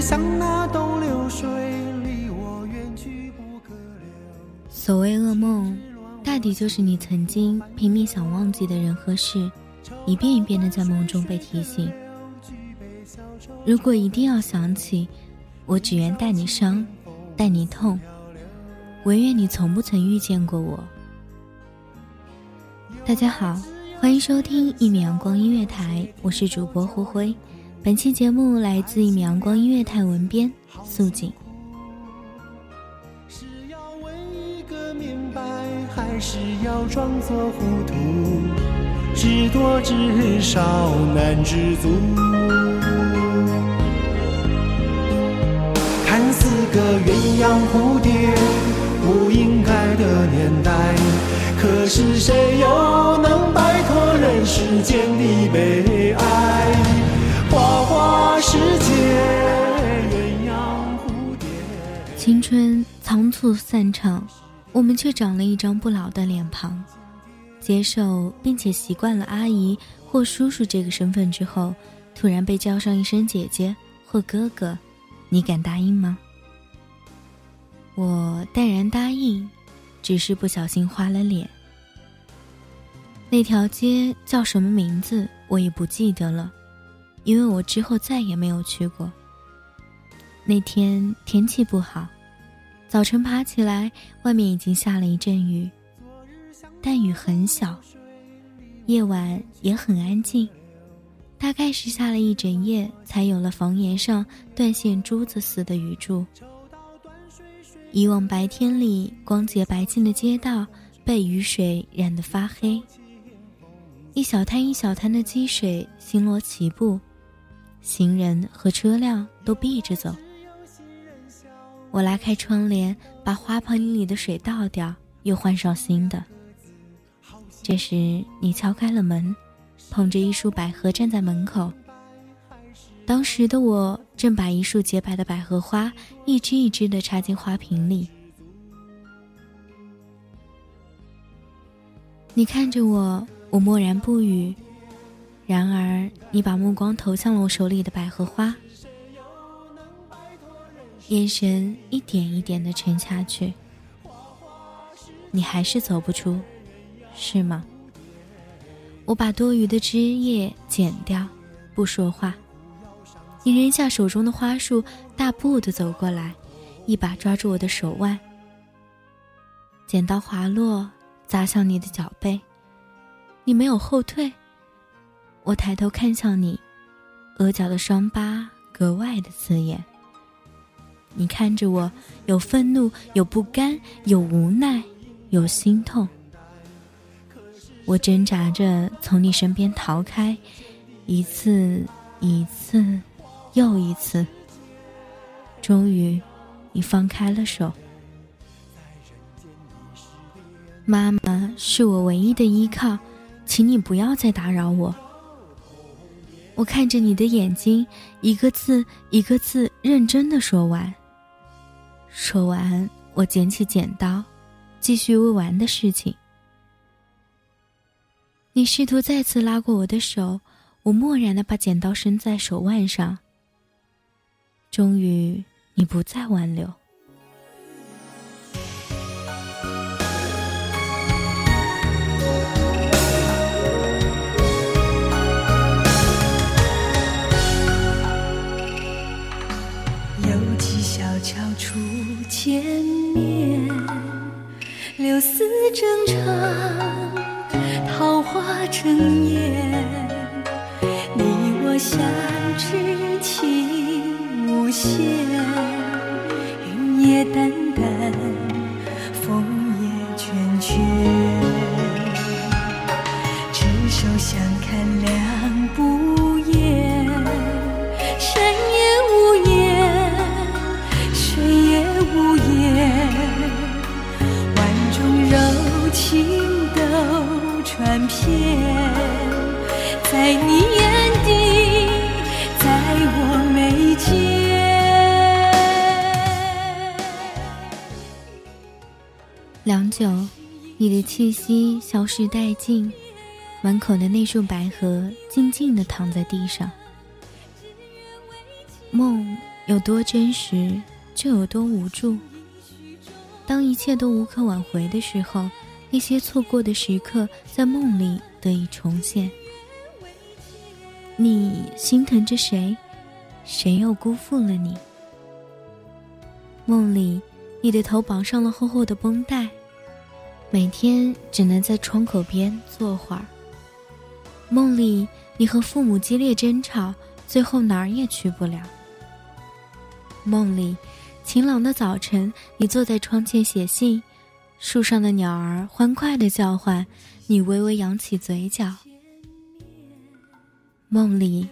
像那东流水，离我远去不可留。所谓噩梦，大抵就是你曾经拼命想忘记的人和事，一遍一遍的在梦中被提醒。如果一定要想起，我只愿带你伤，带你痛，唯愿你从不曾遇见过我。大家好，欢迎收听一米阳光音乐台，我是主播胡辉。本期节目来自一米阳光音乐台文编素锦。是要问一个明白，还是要装作糊涂？知多知少难知足。看似个鸳鸯蝴蝶，不应该的年代，可是谁又能摆脱人世间的悲哀？青春仓促散场，我们却长了一张不老的脸庞。接受并且习惯了阿姨或叔叔这个身份之后，突然被叫上一声姐姐或哥哥，你敢答应吗？我淡然答应，只是不小心花了脸。那条街叫什么名字，我也不记得了，因为我之后再也没有去过。那天天气不好，早晨爬起来，外面已经下了一阵雨，但雨很小，夜晚也很安静，大概是下了一整夜，才有了房檐上断线珠子似的雨柱。以往白天里光洁白净的街道，被雨水染得发黑，一小滩一小滩的积水星罗棋布，行人和车辆都避着走。我拉开窗帘，把花盆里的水倒掉，又换上新的。这时，你敲开了门，捧着一束百合站在门口。当时的我正把一束洁白的百合花一支一支的插进花瓶里。你看着我，我默然不语。然而，你把目光投向了我手里的百合花。眼神一点一点的沉下去，你还是走不出，是吗？我把多余的枝叶剪掉，不说话。你扔下手中的花束，大步的走过来，一把抓住我的手腕。剪刀滑落，砸向你的脚背，你没有后退。我抬头看向你，额角的伤疤格外的刺眼。你看着我，有愤怒，有不甘，有无奈，有心痛。我挣扎着从你身边逃开，一次，一次，又一次。终于，你放开了手。妈妈是我唯一的依靠，请你不要再打扰我。我看着你的眼睛，一个字一个字认真的说完。说完，我捡起剪刀，继续未完的事情。你试图再次拉过我的手，我漠然的把剪刀伸在手腕上。终于。你不再挽留。有几小桥初见面，柳丝正长，桃花正艳，你我相知情无限。云也淡淡，在你眼底，在我眉间。良久，你的气息消失殆尽，门口的那束百合静静地躺在地上。梦有多真实，就有多无助。当一切都无可挽回的时候，那些错过的时刻在梦里得以重现。你心疼着谁？谁又辜负了你？梦里。你的头绑上了厚厚的绷带，每天只能在窗口边坐会儿。梦里，你和父母激烈争吵，最后哪儿也去不了。梦里，晴朗的早晨，你坐在窗前写信，树上的鸟儿欢快的叫唤，你微微扬起嘴角。梦里，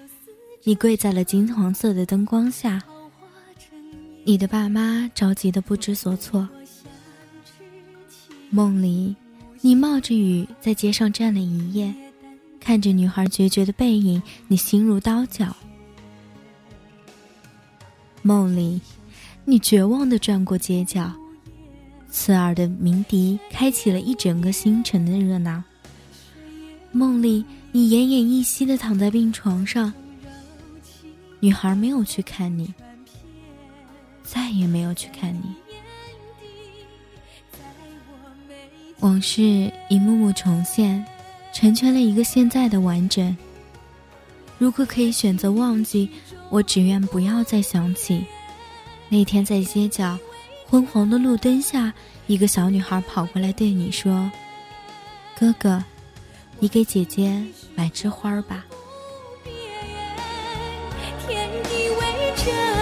你跪在了金黄色的灯光下。你的爸妈着急的不知所措。梦里，你冒着雨在街上站了一夜，看着女孩决绝的背影，你心如刀绞。梦里，你绝望的转过街角，刺耳的鸣笛开启了一整个星辰的热闹。梦里，你奄奄一息的躺在病床上，女孩没有去看你。再也没有去看你。往事一幕幕重现，成全了一个现在的完整。如果可以选择忘记，我只愿不要再想起那天在街角昏黄的路灯下，一个小女孩跑过来对你说：“哥哥，你给姐姐买枝花吧。”感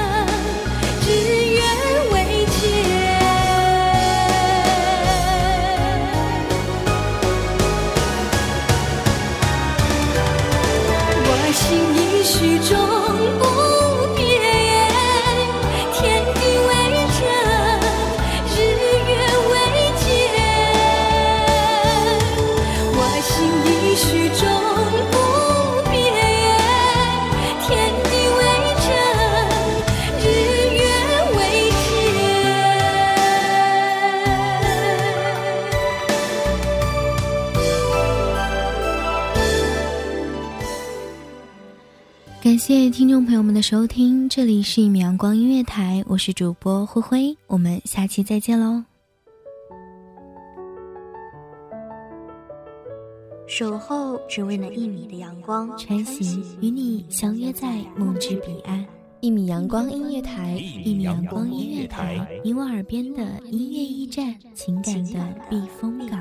谢听众朋友们的收听，这里是一米阳光音乐台，我是主播灰灰，我们下期再见喽。守候只为那一米的阳光，穿行与你相约在梦之彼岸。一米阳光音乐台，一米阳光音乐台，你我耳边的音乐驿站，情感的避风港。